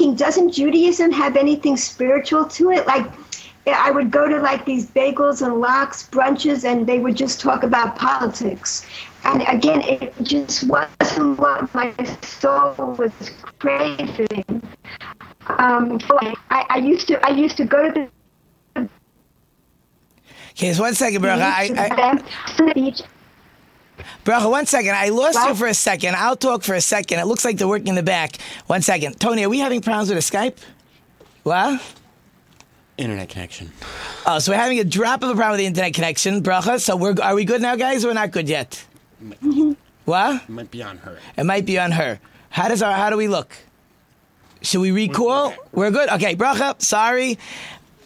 thinking, doesn't Judaism have anything spiritual to it? Like, I would go to like these bagels and lox brunches, and they would just talk about politics. And again, it just wasn't what my soul was craving. Um, I, I used to, I used to go to the. Okay, one second, Bracha. I, I, Bracha, one second. I lost what? you for a second. I'll talk for a second. It looks like they're working in the back. One second. Tony, are we having problems with a Skype? What? Internet connection. Oh, so we're having a drop of a problem with the internet connection, Bracha. So we're are we good now, guys, we're not good yet? What? It might be on her. It might be on her. How does our how do we look? Should we recall? We're good. Okay, bracha. Sorry.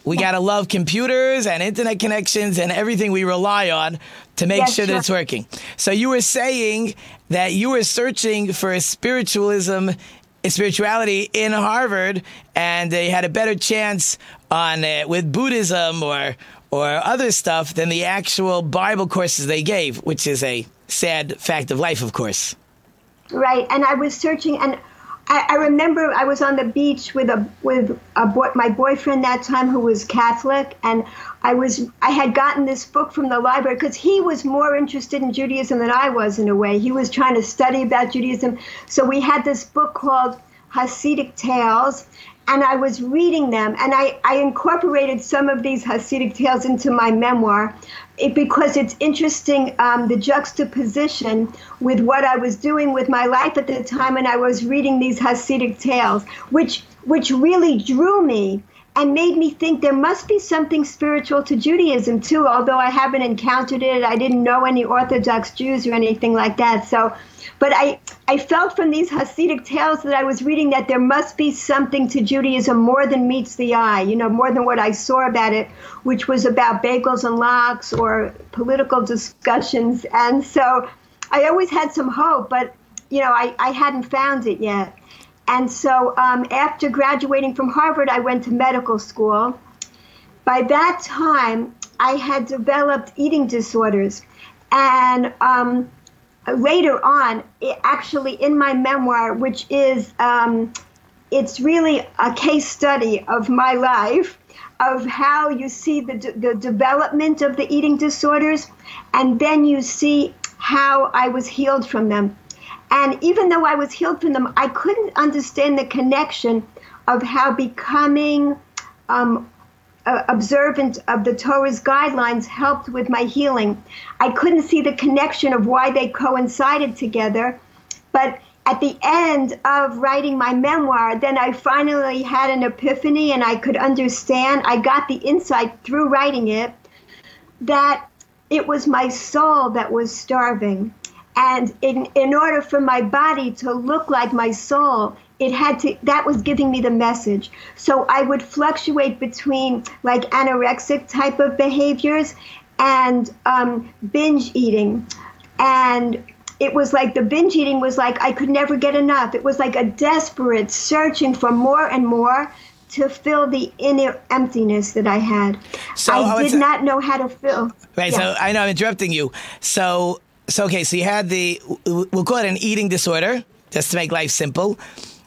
We gotta love computers and internet connections and everything we rely on to make yes, sure that it's working. So you were saying that you were searching for spiritualism, spirituality in Harvard, and they had a better chance on it with Buddhism or or other stuff than the actual Bible courses they gave, which is a sad fact of life, of course. Right, and I was searching, and I, I remember I was on the beach with a with a boy, my boyfriend that time who was Catholic, and I was I had gotten this book from the library because he was more interested in Judaism than I was in a way. He was trying to study about Judaism, so we had this book called Hasidic Tales, and I was reading them, and I, I incorporated some of these Hasidic tales into my memoir it, because it's interesting um, the juxtaposition with what I was doing with my life at the time, and I was reading these Hasidic tales, which which really drew me and made me think there must be something spiritual to Judaism too. Although I haven't encountered it, I didn't know any Orthodox Jews or anything like that. So but I, I felt from these Hasidic tales that I was reading that there must be something to Judaism more than meets the eye, you know, more than what I saw about it, which was about bagels and lox or political discussions. And so I always had some hope, but, you know, I, I hadn't found it yet. And so um, after graduating from Harvard, I went to medical school. By that time, I had developed eating disorders. And um, later on, actually in my memoir, which is um, it's really a case study of my life of how you see the, the development of the eating disorders, and then you see how I was healed from them. And even though I was healed from them, I couldn't understand the connection of how becoming um, observant of the Torah's guidelines helped with my healing. I couldn't see the connection of why they coincided together, but at the end of writing my memoir, then I finally had an epiphany and I could understand. I got the insight through writing it that it was my soul that was starving. And in, in order for my body to look like my soul, it had to that was giving me the message. So i would fluctuate between like anorexic type of behaviors and um, binge eating. And it was like the binge eating was like i could never get enough. It was like a desperate searching for more and more to fill the inner emptiness that i had. So i did not know how to fill. Right yeah. so i know i'm interrupting you. So so okay so you had the we'll call it an eating disorder just to make life simple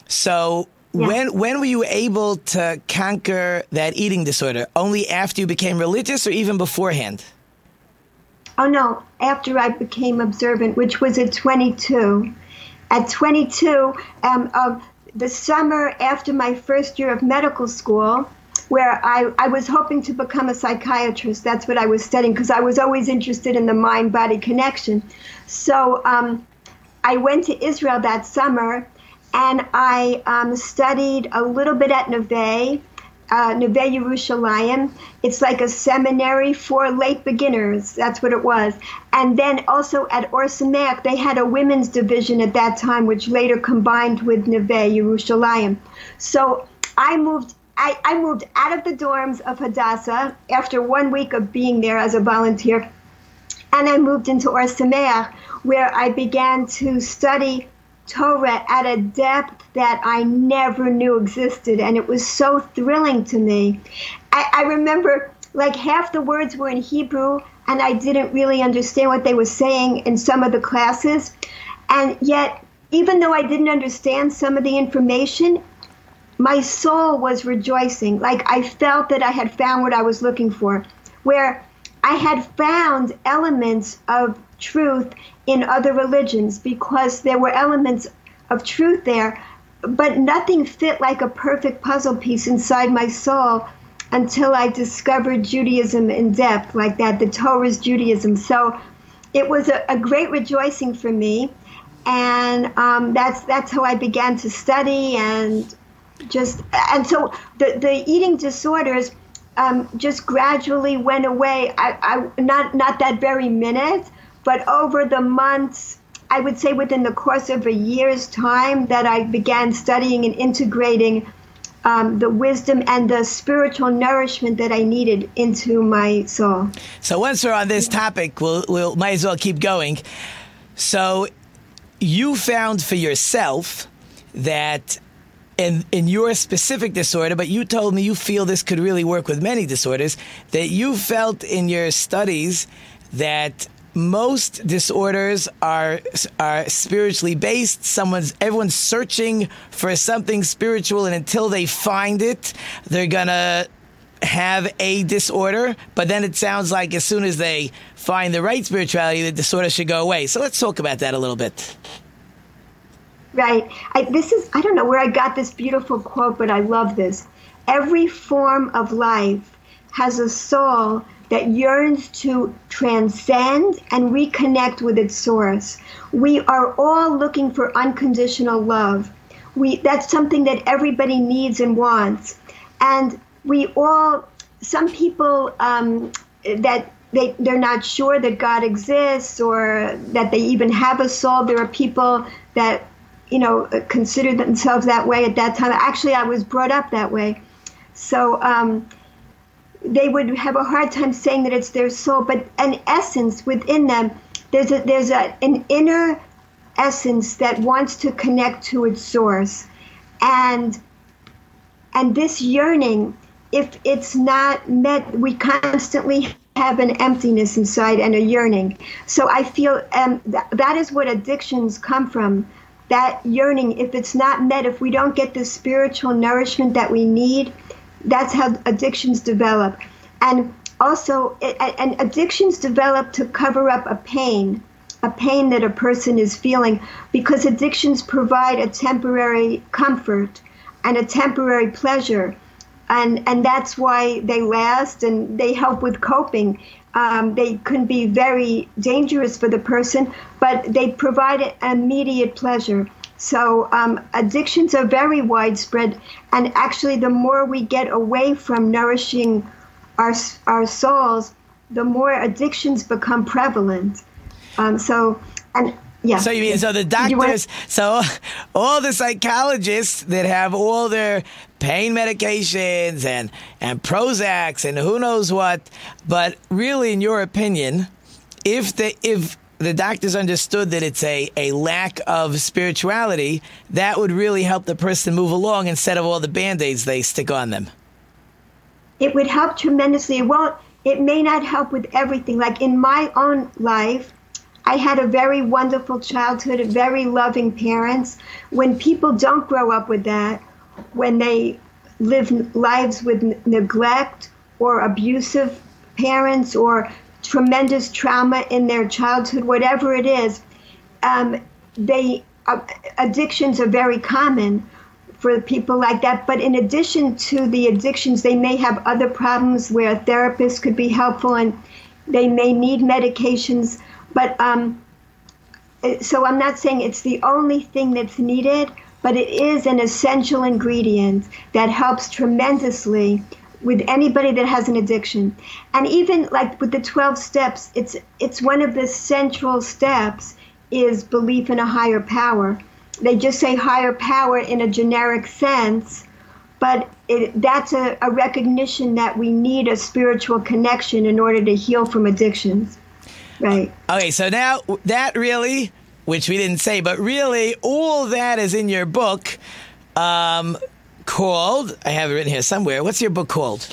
so yeah. when when were you able to conquer that eating disorder? Only after you became religious, or even beforehand? Oh no, after I became observant, which was at 22. At 22, um, uh, the summer after my first year of medical school, where I, I was hoping to become a psychiatrist. That's what I was studying because I was always interested in the mind body connection. So um, I went to Israel that summer and I um, studied a little bit at Neve, uh, Neve Yerushalayim. It's like a seminary for late beginners. That's what it was. And then also at Or Sameach, they had a women's division at that time, which later combined with Neve Yerushalayim. So I moved. I, I moved out of the dorms of Hadassah after one week of being there as a volunteer, and I moved into Or where I began to study Torah at a depth that I never knew existed. And it was so thrilling to me. I, I remember like half the words were in Hebrew, and I didn't really understand what they were saying in some of the classes. And yet, even though I didn't understand some of the information, my soul was rejoicing. Like I felt that I had found what I was looking for, where I had found elements of truth in other religions because there were elements of truth there, but nothing fit like a perfect puzzle piece inside my soul until I discovered Judaism in depth, like that, the Torah's Judaism. So it was a, a great rejoicing for me. And um, that's that's how I began to study and just and so the the eating disorders um, just gradually went away. I, I not not that very minute, but over the months, I would say within the course of a year's time, that I began studying and integrating um, the wisdom and the spiritual nourishment that I needed into my soul. So once we're on this topic, we'll, we'll might as well keep going. So you found for yourself that in in your specific disorder, but you told me you feel this could really work with many disorders. That you felt in your studies that most disorders are are spiritually based. Someone's everyone's searching for something spiritual, and until they find it, they're gonna have a disorder. But then it sounds like as soon as they find the right spirituality, the disorder should go away. So let's talk about that a little bit. Right. I, this is I don't know where I got this beautiful quote, but I love this. Every form of life has a soul that yearns to transcend and reconnect with its source. We are all looking for unconditional love. We that's something that everybody needs and wants, and we all. Some people um, that they they're not sure that God exists or that they even have a soul. There are people that you know consider themselves that way at that time. Actually, I was brought up that way, so. Um, they would have a hard time saying that it's their soul, but an essence within them. There's a, there's a, an inner essence that wants to connect to its source, and and this yearning, if it's not met, we constantly have an emptiness inside and a yearning. So I feel um, th- that is what addictions come from. That yearning, if it's not met, if we don't get the spiritual nourishment that we need, that's how addictions develop. And also, and addictions develop to cover up a pain, a pain that a person is feeling, because addictions provide a temporary comfort and a temporary pleasure. And, and that's why they last and they help with coping. Um, they can be very dangerous for the person, but they provide immediate pleasure. So um, addictions are very widespread, and actually, the more we get away from nourishing our our souls, the more addictions become prevalent. Um, so, and yeah. So you mean so the doctors, so all the psychologists that have all their pain medications and and Prozacs and who knows what, but really, in your opinion, if the if the doctors understood that it's a, a lack of spirituality, that would really help the person move along instead of all the band aids they stick on them. It would help tremendously. Well, it may not help with everything. Like in my own life, I had a very wonderful childhood, very loving parents. When people don't grow up with that, when they live lives with neglect or abusive parents or tremendous trauma in their childhood, whatever it is, um, they uh, addictions are very common for people like that. But in addition to the addictions, they may have other problems where a therapist could be helpful, and they may need medications. But um, so I'm not saying it's the only thing that's needed, but it is an essential ingredient that helps tremendously with anybody that has an addiction. And even like with the 12 steps it's it's one of the central steps is belief in a higher power. They just say higher power in a generic sense but it, that's a, a recognition that we need a spiritual connection in order to heal from addictions right okay so now that really which we didn't say but really all that is in your book um, called, I have it written here somewhere. What's your book called?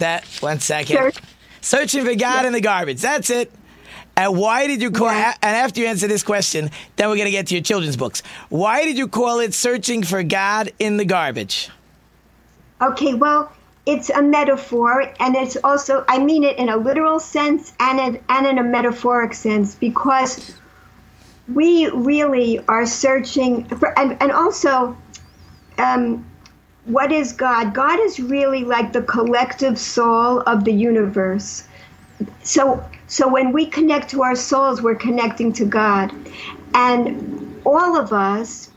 That, one second. Sure. Searching for God Yeah. in the Garbage. That's it. And why did you call Yeah. And after you answer this question, then we're going to get to your children's books. Why did you call it Searching for God in the Garbage? Okay, well, it's a metaphor, and it's also, I mean it in a literal sense and in, and in a metaphoric sense, because we really are searching for, and, and also, um, what is God? God is really like the collective soul of the universe. So, so when we connect to our souls, we're connecting to God, and all of us,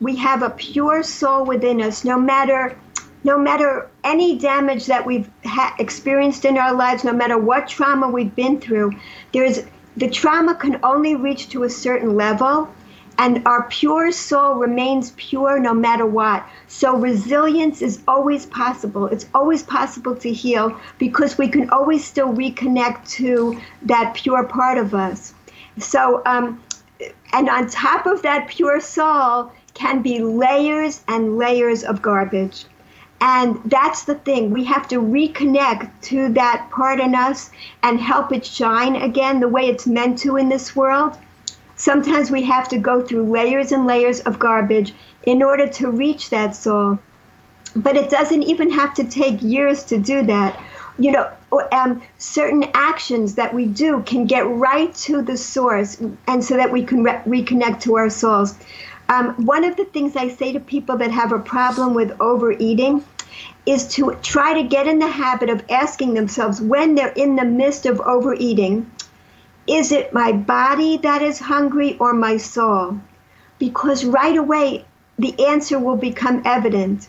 we have a pure soul within us. No matter, no matter any damage that we've ha- experienced in our lives, no matter what trauma we've been through, there's the trauma can only reach to a certain level and our pure soul remains pure no matter what. So resilience is always possible. It's always possible to heal because we can always still reconnect to that pure part of us. So, um, and on top of that pure soul can be layers and layers of garbage. And that's the thing. We have to reconnect to that part in us and help it shine again the way it's meant to in this world. Sometimes we have to go through layers and layers of garbage in order to reach that soul. But it doesn't even have to take years to do that. You know, um, certain actions that we do can get right to the source, and so that we can re- reconnect to our souls. Um, one of the things I say to people that have a problem with overeating is to try to get in the habit of asking themselves when they're in the midst of overeating, is it my body that is hungry or my soul? Because right away, the answer will become evident.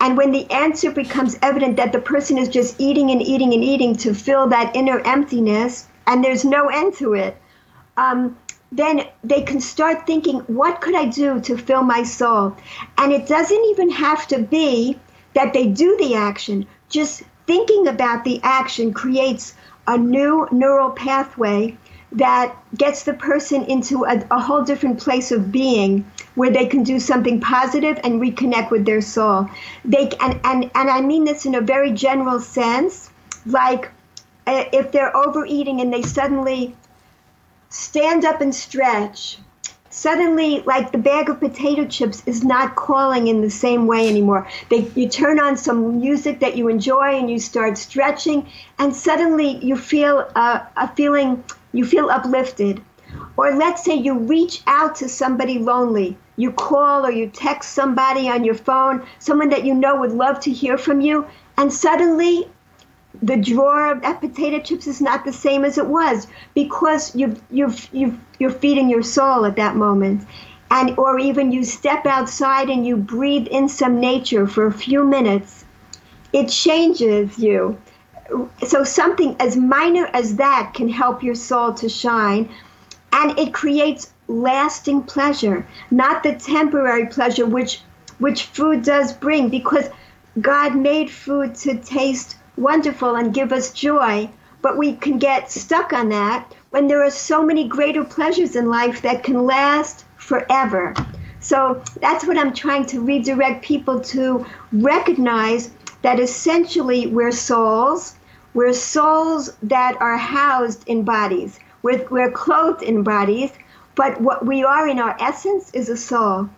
And when the answer becomes evident that the person is just eating and eating and eating to fill that inner emptiness, and there's no end to it, um, then they can start thinking, what could I do to fill my soul? And it doesn't even have to be that they do the action. Just thinking about the action creates a new neural pathway that gets the person into a, a, whole different place of being where they can do something positive and reconnect with their soul. They and and, and I mean this in a very general sense, like uh, if they're overeating and they suddenly stand up and stretch. Suddenly like the bag of potato chips is not calling in the same way anymore. They, you turn on some music that you enjoy and you start stretching and suddenly you feel a, a feeling you feel uplifted. Or let's say you reach out to somebody lonely. You call or you text somebody on your phone someone that you know would love to hear from you and suddenly the drawer of that potato chips is not the same as it was because you've, you've, you've, you're feeding your soul at that moment. And, or even you step outside and you breathe in some nature for a few minutes, it changes you. So, something as minor as that can help your soul to shine, and it creates lasting pleasure, not the temporary pleasure which, which food does bring, because God made food to taste wonderful and give us joy, but we can get stuck on that when there are so many greater pleasures in life that can last forever. So that's what I'm trying to redirect people to recognize that essentially we're souls. We're souls that are housed in bodies. We're, we're clothed in bodies, but what we are in our essence is a soul.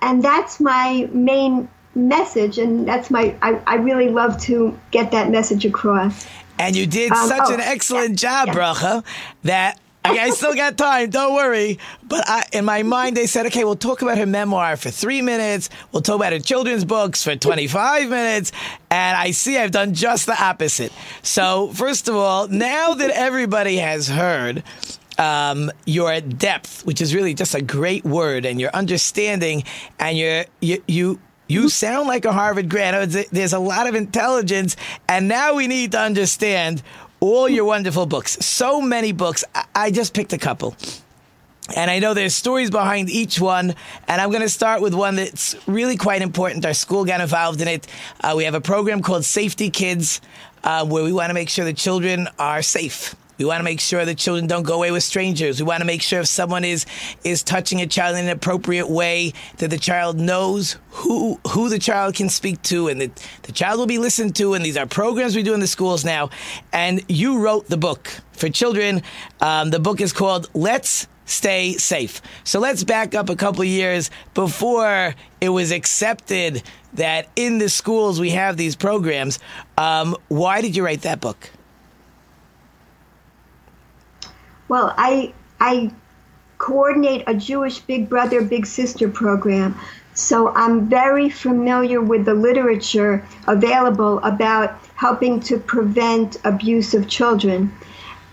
And that's my main message and that's my I, I really love to get that message across and you did um, such oh, an excellent yeah, job yeah. bracha that I, I still got time. Don't worry. But I, in my mind, they said, okay, we'll talk about her memoir for three minutes. We'll talk about her children's books for 25 minutes. And I see I've done just the opposite. So, first of all, now that everybody has heard um, your depth, which is really just a great word, and your understanding, and your you you you sound like a Harvard grad. There's a lot of intelligence, and now we need to understand all your wonderful books. So many books. I just picked a couple. And I know there's stories behind each one, and I'm going to start with one that's really quite important. Our school got involved in it. Uh, we have a program called Safety Kids, uh, where we want to make sure the children are safe. We want to make sure that children don't go away with strangers. We want to make sure if someone is is touching a child in an appropriate way, that the child knows who who the child can speak to, and that the child will be listened to. And these are programs we do in the schools now. And you wrote the book for children. Um, the book is called "Let's Stay Safe." So let's back up a couple years before it was accepted that in the schools we have these programs. Um, why did you write that book? Well, I I coordinate a Jewish Big Brother Big Sister program. So I'm very familiar with the literature available about helping to prevent abuse of children.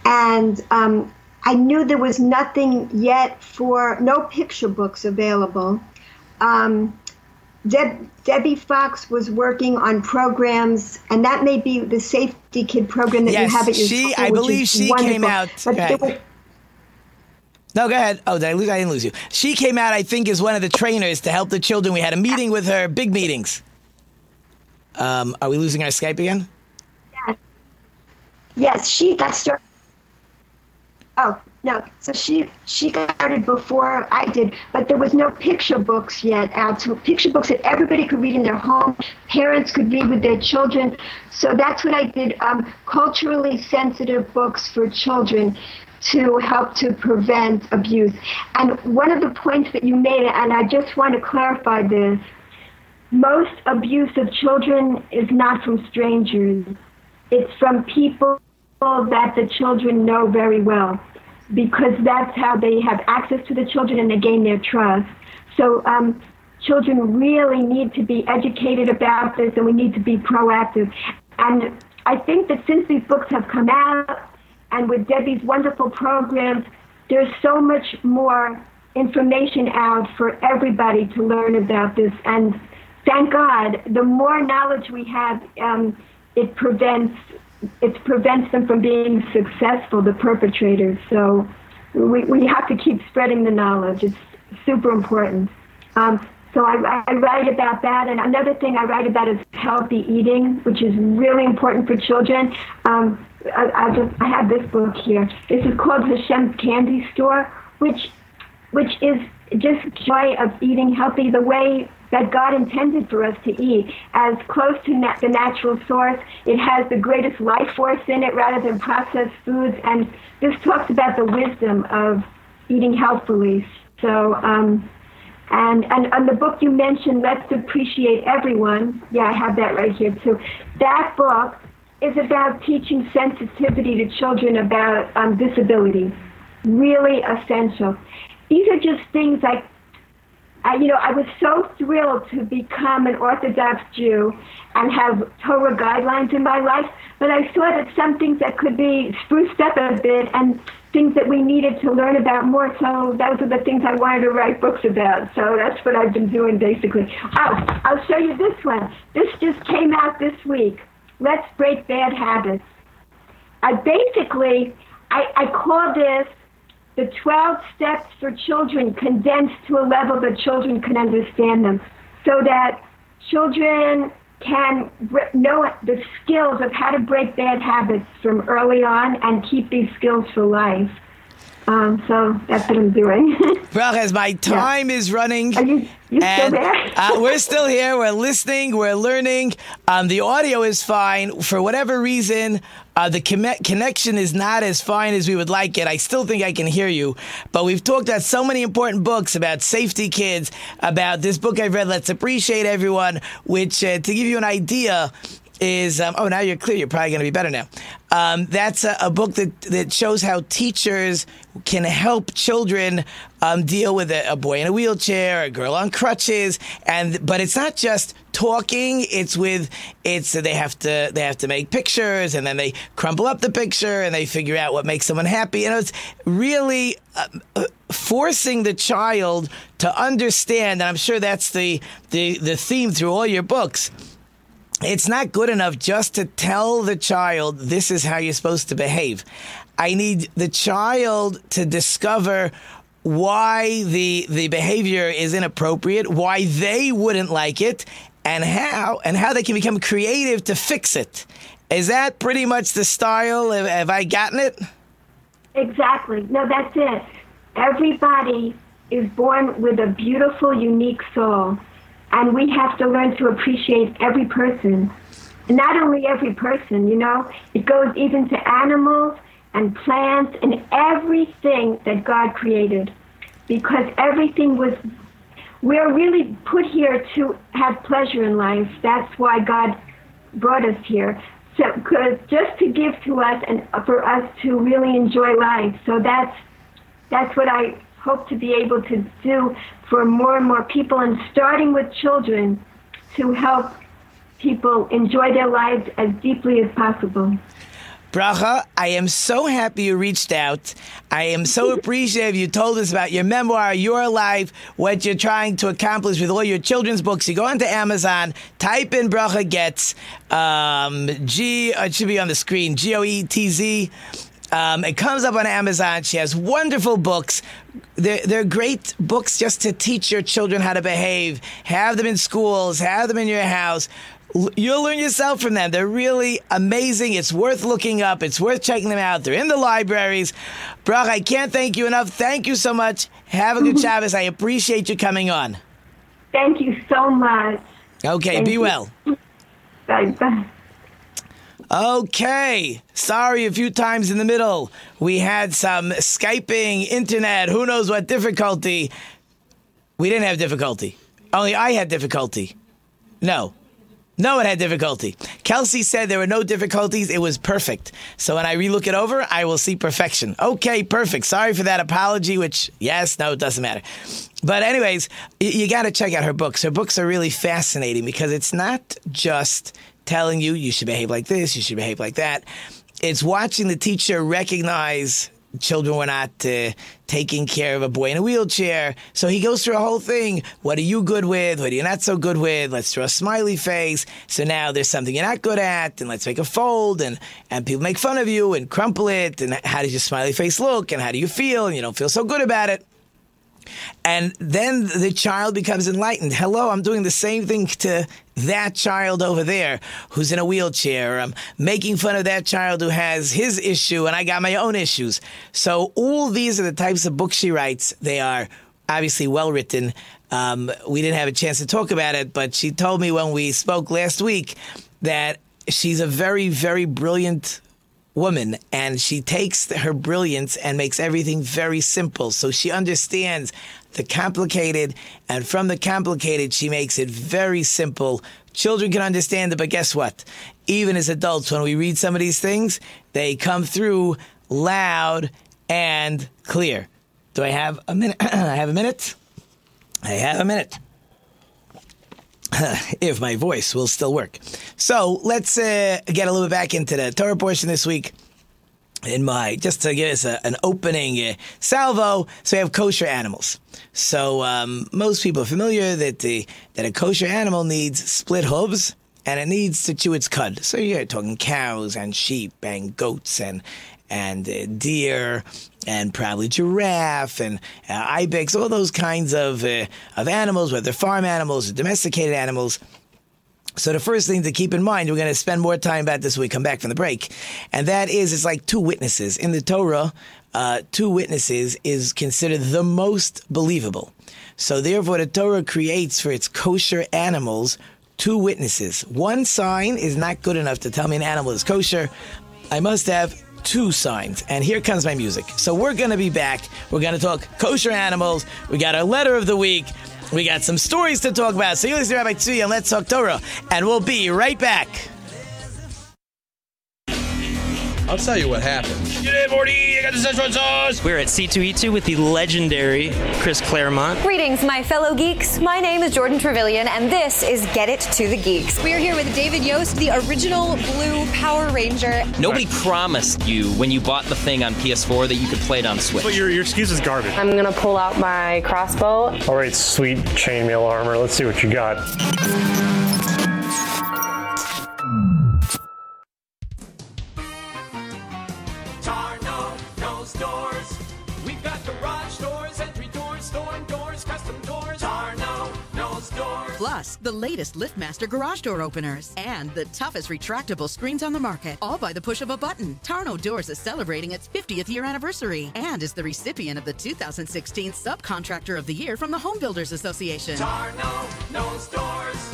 And um, I knew there was nothing yet for, no picture books available. Um, Deb, Debbie Fox was working on programs, and that may be the Safety Kid program that yes, you have at your she, school. I believe she wonderful. came out. Right. No, go ahead. Oh, did I lose? I didn't lose you. She came out, I think, as one of the trainers to help the children. We had a meeting with her, big meetings. Um, are we losing our Skype again? Yes. Yes, she got started. Oh no, so she she started before I did, but there was no picture books yet out. So picture books that everybody could read in their home, parents could read with their children. So that's what I did. Um, culturally sensitive books for children to help to prevent abuse. And one of the points that you made, and I just want to clarify this most abuse of children is not from strangers, it's from people that the children know very well because that's how they have access to the children and they gain their trust. So, um, children really need to be educated about this and we need to be proactive. And I think that since these books have come out, and with Debbie's wonderful programs, there's so much more information out for everybody to learn about this. And thank God, the more knowledge we have, um, it prevents it prevents them from being successful, the perpetrators. So we, we have to keep spreading the knowledge. It's super important. Um, so I, I write about that. And another thing I write about is healthy eating, which is really important for children. Um, I, I just I have this book here. This is called Hashem's Candy Store, which which is just joy of eating healthy the way that God intended for us to eat, as close to na- the natural source. It has the greatest life force in it rather than processed foods, and this talks about the wisdom of eating healthfully. So, um, and, and and the book you mentioned, Let's Appreciate Everyone. Yeah, I have that right here too. That book is about teaching sensitivity to children about um, disability. Really essential. These are just things like, I, you know, I was so thrilled to become an Orthodox Jew and have Torah guidelines in my life, but I saw that some things that could be spruced up a bit and things that we needed to learn about more. So those are the things I wanted to write books about. So that's what I've been doing basically. Oh, I'll show you this one. This just came out this week. Let's break bad habits. I basically, I, I call this the 12 steps for children condensed to a level that children can understand them so that children can know the skills of how to break bad habits from early on and keep these skills for life. Um, so that's what I'm doing. Well, Brachas, my time yeah. is running. Are you, you and, still there? uh, we're still here. We're listening. We're learning. Um, the audio is fine. For whatever reason, uh, the connection is not as fine as we would like it. I still think I can hear you. But we've talked about so many important books about safety kids, about this book I've read, Let's Appreciate Everyone, which, uh, to give you an idea, is um, oh now you're clear. You're probably going to be better now. Um, that's a, a, book that, that shows how teachers can help children um, deal with a, a, boy in a wheelchair a girl on crutches and but it's not just talking. It's with it's they have to they have to make pictures and then they crumple up the picture and they figure out what makes someone happy. Know it's really uh, uh, forcing the child to understand and i'm sure that's the the, the theme through all your books it's not good enough just to tell the child this is how you're supposed to behave. I need the child to discover why the the behavior is inappropriate, why they wouldn't like it, and how and how they can become creative to fix it. Is that pretty much the style? Have, have I gotten it? Exactly. No, that's it. Everybody is born with a beautiful, unique soul and we have to learn to appreciate every person. Not only every person, you know, it goes even to animals and plants and everything that God created. Because everything was we're really put here to have pleasure in life. That's why God brought us here. So, cause just to give to us and for us to really enjoy life. So that's that's what I hope to be able to do for more and more people, and starting with children, to help people enjoy their lives as deeply as possible. Bracha, I am so happy you reached out. I am so appreciative you told us about your memoir, your life, what you're trying to accomplish with all your children's books. You go onto Amazon, type in Bracha Goetz, um, G, uh, it should be on the screen, G O E T Z. Um, it comes up on Amazon. She has wonderful books. They're, they're great books just to teach your children how to behave. Have them in schools, have them in your house. You'll learn yourself from them. They're really amazing. It's worth looking up. It's worth checking them out. They're in the libraries. Brach, I can't thank you enough. Thank you so much. Have a good Shabbos. I appreciate you coming on. Thank you so much. Okay, Thank be you. well. Bye bye. Okay. Sorry a few times in the middle. We had some Skyping, internet, who knows what difficulty. We didn't have difficulty. Only I had difficulty. No. No one had difficulty. Kelsey said there were no difficulties. It was perfect. So when I relook it over, I will see perfection. Okay, perfect. Sorry for that apology, which, yes, no, it doesn't matter. But, anyways, you got to check out her books. Her books are really fascinating because it's not just telling you you should behave like this, you should behave like that. It's watching the teacher recognize children were not uh, taking care of a boy in a wheelchair. So he goes through a whole thing. What are you good with? What are you not so good with? Let's draw a smiley face. So now there's something you're not good at, and let's make a fold, and, and people make fun of you and crumple it. And how does your smiley face look? And how do you feel? And you don't feel so good about it. And then the child becomes enlightened. Hello, I'm doing the same thing to that child over there who's in a wheelchair. I'm making fun of that child who has his issue and I got my own issues. So all these are the types of books she writes. They are obviously well written. Um, we didn't have a chance to talk about it, but she told me when we spoke last week that she's a very, very brilliant woman and she takes her brilliance and makes everything very simple. So she understands the complicated and from the complicated, she makes it very simple. Children can understand it, but guess what? Even as adults, when we read some of these things, they come through loud and clear. Do I have a minute? I have a minute? I have a minute. if my voice will still work. So let's uh, get a little bit back into the Torah portion this week. In my just to give us a, an opening uh, salvo, so we have kosher animals. So um, most people are familiar that the that a kosher animal needs split hooves and it needs to chew its cud. So you're talking cows and sheep and goats and and uh, deer and probably giraffe and uh, ibex, all those kinds of uh, of animals, whether farm animals or domesticated animals. So the first thing to keep in mind, we're going to spend more time about this when we come back from the break, and that is it's like two witnesses in the Torah. Uh, two witnesses is considered the most believable. So therefore, the Torah creates for its kosher animals two witnesses. One sign is not good enough to tell me an animal is kosher. I must have two signs. And here comes my music. So we're going to be back. We're going to talk kosher animals. We got our letter of the week. We got some stories to talk about. So you're listening to Rabbi Tzvi and Let's Talk Torah. And we'll be right back. I'll tell you what happened. We're at C2E2 with the legendary Chris Claremont. Greetings, my fellow geeks. My name is Jordan Trevelyan, and this is Get It to the Geeks. We are here with David Yost, the original Blue Power Ranger. Nobody promised you when you bought the thing on PS4 that you could play it on Switch. But your, your excuse is garbage. I'm gonna pull out my crossbow. All right, sweet chainmail armor. Let's see what you got. Plus, the latest LiftMaster garage door openers and the toughest retractable screens on the market, all by the push of a button. Tarno Doors is celebrating its 50th year anniversary and is the recipient of the 2016 Subcontractor of the Year from the Home Builders Association. Tarno knows doors.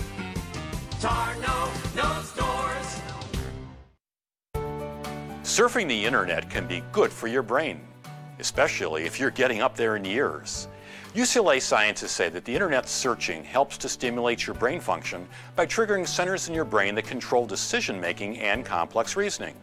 Tarno knows doors. Surfing the internet can be good for your brain, especially if you're getting up there in years. UCLA scientists say that the internet searching helps to stimulate your brain function by triggering centers in your brain that control decision making and complex reasoning.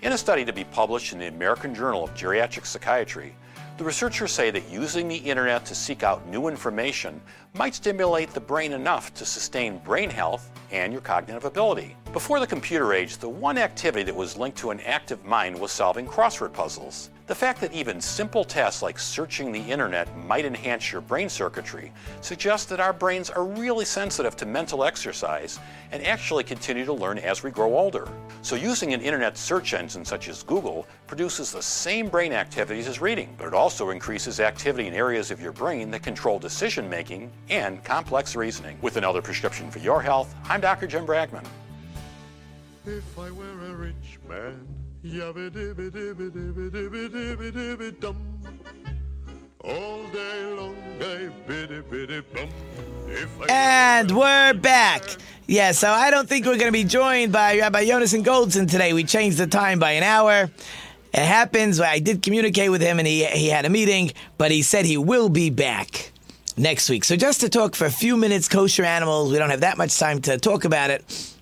In a study to be published in the American Journal of Geriatric Psychiatry, the researchers say that using the internet to seek out new information might stimulate the brain enough to sustain brain health and your cognitive ability. Before the computer age, the one activity that was linked to an active mind was solving crossword puzzles. The fact that even simple tasks like searching the internet might enhance your brain circuitry suggests that our brains are really sensitive to mental exercise and actually continue to learn as we grow older. So, using an internet search engine such as Google produces the same brain activities as reading, but it also increases activity in areas of your brain that control decision making and complex reasoning. With another prescription for your health, I'm Dr. Jim Bragman. If I were a rich man, yabba dibba dibba dibba dibba dibba dibba dum. All day long, I biddy biddy bum. And we're back. Yeah, so I don't think we're going to be joined by Rabbi Jonas and Goldson today. We changed the time by an hour. It happens. I did communicate with him and he, he had a meeting, but he said he will be back next week. So just to talk for a few minutes, kosher animals, we don't have that much time to talk about it.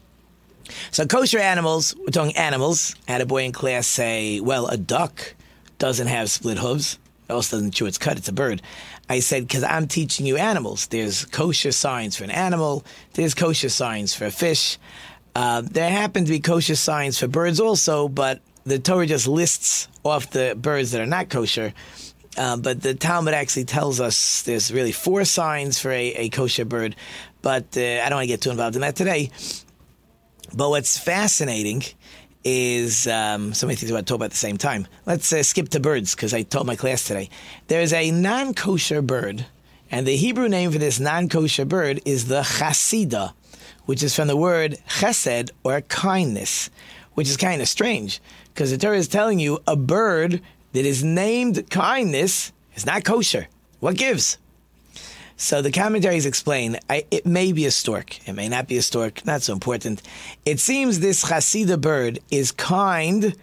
So kosher animals, we're talking animals. I had a boy in class say, well, a duck doesn't have split hooves. It also doesn't chew its cud. It's a bird. I said, because I'm teaching you animals. There's kosher signs for an animal. There's kosher signs for a fish. Uh, there happen to be kosher signs for birds also, but the Torah just lists off the birds that are not kosher. Uh, but the Talmud actually tells us there's really four signs for a, a kosher bird. But uh, I don't want to get too involved in that today. But what's fascinating is um, so many things I want to talk about at the same time. Let's uh, skip to birds because I told my class today. There's a non kosher bird, and the Hebrew name for this non kosher bird is the chasida, which is from the word chesed or kindness, which is kind of strange because the Torah is telling you a bird that is named kindness is not kosher. What gives? So the commentaries explain I, it may be a stork. It may not be a stork. Not so important. It seems this Hasidah bird is kind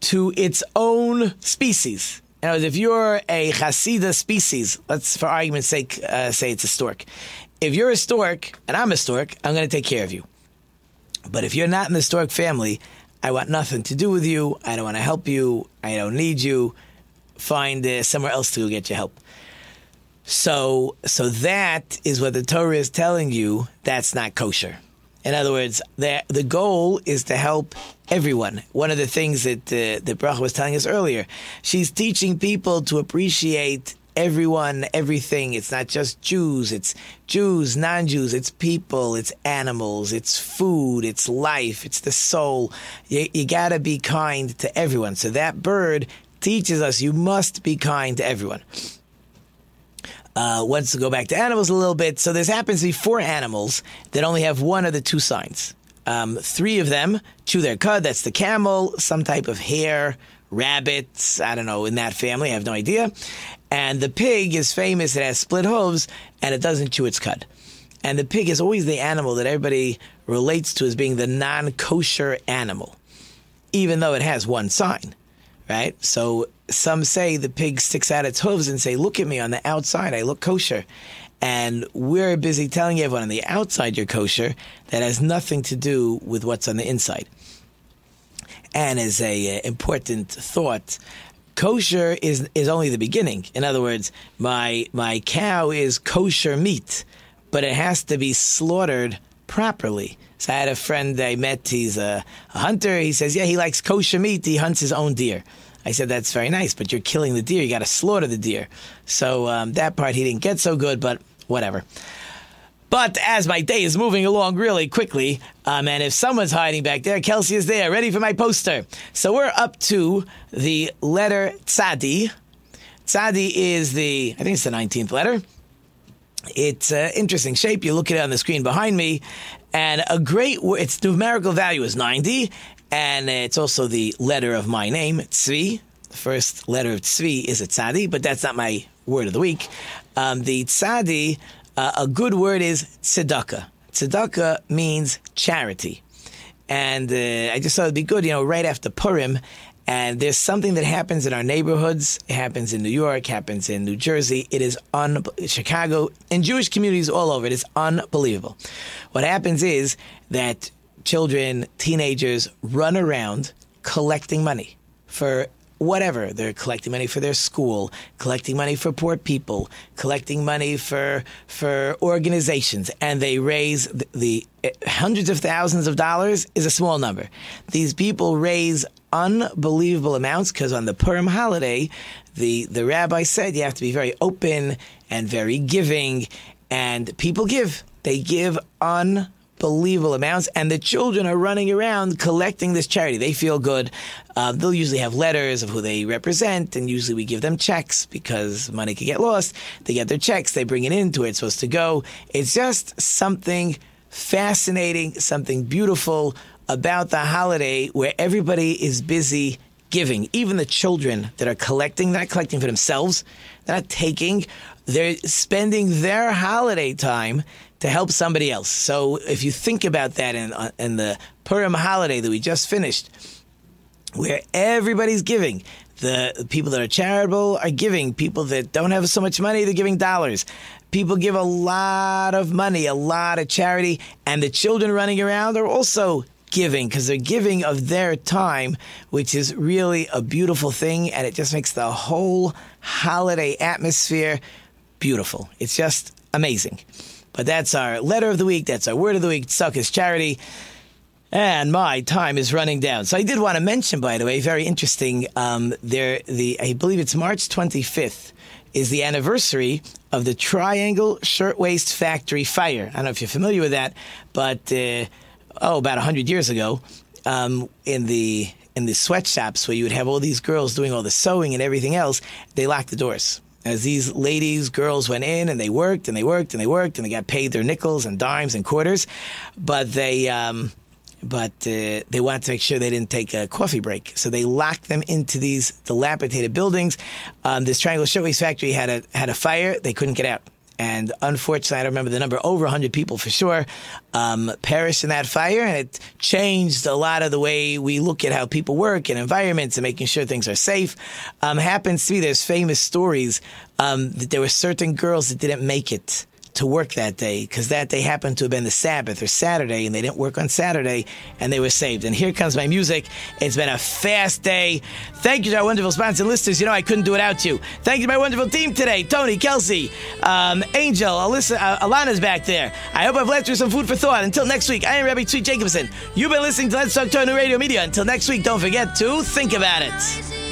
to its own species. In other words, if you're a Hasidah species, let's for argument's sake uh, say it's a stork. If you're a stork and I'm a stork, I'm going to take care of you. But if you're not in the stork family, I want nothing to do with you. I don't want to help you. I don't need you. Find uh, somewhere else to get your help. So, so that is what the Torah is telling you. That's not kosher. In other words, the the goal is to help everyone. One of the things that uh, that Bracha was telling us earlier, she's teaching people to appreciate everyone, everything. It's not just Jews. It's Jews, non-Jews. It's people. It's animals. It's food. It's life. It's the soul. You, you got to be kind to everyone. So that bird teaches us you must be kind to everyone. Uh, wants to go back to animals a little bit. So this happens to be four animals that only have one of the two signs. Um, three of them chew their cud. That's the camel, some type of hare, rabbits. I don't know in that family. I have no idea. And the pig is famous. It has split hooves and it doesn't chew its cud. And the pig is always the animal that everybody relates to as being the non-kosher animal, even though it has one sign, right? So some say the pig sticks out its hooves and say, "Look at me on the outside, I look kosher." And we're busy telling everyone on the outside you're kosher. That has nothing to do with what's on the inside. And as a uh, important thought, kosher is is only the beginning. In other words, my my cow is kosher meat, but it has to be slaughtered properly. So I had a friend I met. He's a, a hunter. He says, yeah, he likes kosher meat. He hunts his own deer. I said, that's very nice, but you're killing the deer. You got to slaughter the deer. So um, that part he didn't get so good, but whatever. But as my day is moving along really quickly, um, and if someone's hiding back there, Kelsey is there, ready for my poster. So we're up to the letter Tzadi. Tzadi is the, I think it's the 19th letter. It's an interesting shape. You look at it on the screen behind me, and a great, its numerical value is 90, and it's also the letter of my name, Tzvi. The first letter of Tzvi is a Tzadi, but that's not my word of the week. Um, the Tzadi, uh, a good word is tzedakah. Tzedakah means charity. And uh, I just thought it'd be good, you know, right after Purim, And there's something that happens in our neighborhoods. It happens in New York, happens in New Jersey. It is un Chicago and Jewish communities all over. It is unbelievable. What happens is that children, teenagers run around collecting money for whatever. They're collecting money for their school, collecting money for poor people, collecting money for for organizations, and they raise the, the uh, hundreds of thousands of dollars is a small number. These people raise unbelievable amounts because on the Purim holiday, the the rabbi said you have to be very open and very giving, and people give. They give unbelievable amounts, and the children are running around collecting this charity. They feel good. Uh, they'll usually have letters of who they represent, and usually we give them checks because money could get lost. They get their checks, they bring it in to where it's supposed to go. It's just something fascinating, something beautiful about the holiday where everybody is busy giving. Even the children that are collecting, they're not collecting for themselves, they're not taking, they're spending their holiday time to help somebody else. So if you think about that in, uh, in the Purim holiday that we just finished, where everybody's giving, the people that are charitable are giving. People that don't have so much money, they're giving dollars. People give a lot of money, a lot of charity, and the children running around are also giving because they're giving of their time, which is really a beautiful thing, and it just makes the whole holiday atmosphere beautiful. It's just amazing. But that's our letter of the week. That's our word of the week. Tzedakah charity. And my time is running down. So I did want to mention, by the way, very interesting. Um, there, the I believe it's March 25th is the anniversary of the Triangle Shirtwaist Factory fire. I don't know if you're familiar with that, but uh, oh, about hundred years ago, um, in the in the sweatshops where you would have all these girls doing all the sewing and everything else, they locked the doors as these ladies, girls went in and they worked and they worked and they worked and they got paid their nickels and dimes and quarters, but they. Um, but uh, they wanted to make sure they didn't take a coffee break, so they locked them into these dilapidated buildings. Um, this Triangle Shirtwaist factory had a had a fire; they couldn't get out. And unfortunately, I don't remember the number, over 100 people for sure, um, perished in that fire. And it changed a lot of the way we look at how people work and environments and making sure things are safe. Um, happens to be, there's famous stories um, that there were certain girls that didn't make it to work that day because that day happened to have been the Sabbath or Saturday and they didn't work on Saturday and they were saved. And here comes my music. It's been a fast day. Thank you to our wonderful sponsor listeners. You know, I couldn't do it without you. Thank you to my wonderful team today Tony, Kelsey, um, Angel, Alyssa, uh, Alana's back there. I hope I've left you some food for thought. Until next week, I am Rabbi Tzvi Jacobson. You've been listening to Let's Talk Torah New Radio Media. Until next week, don't forget to think about it.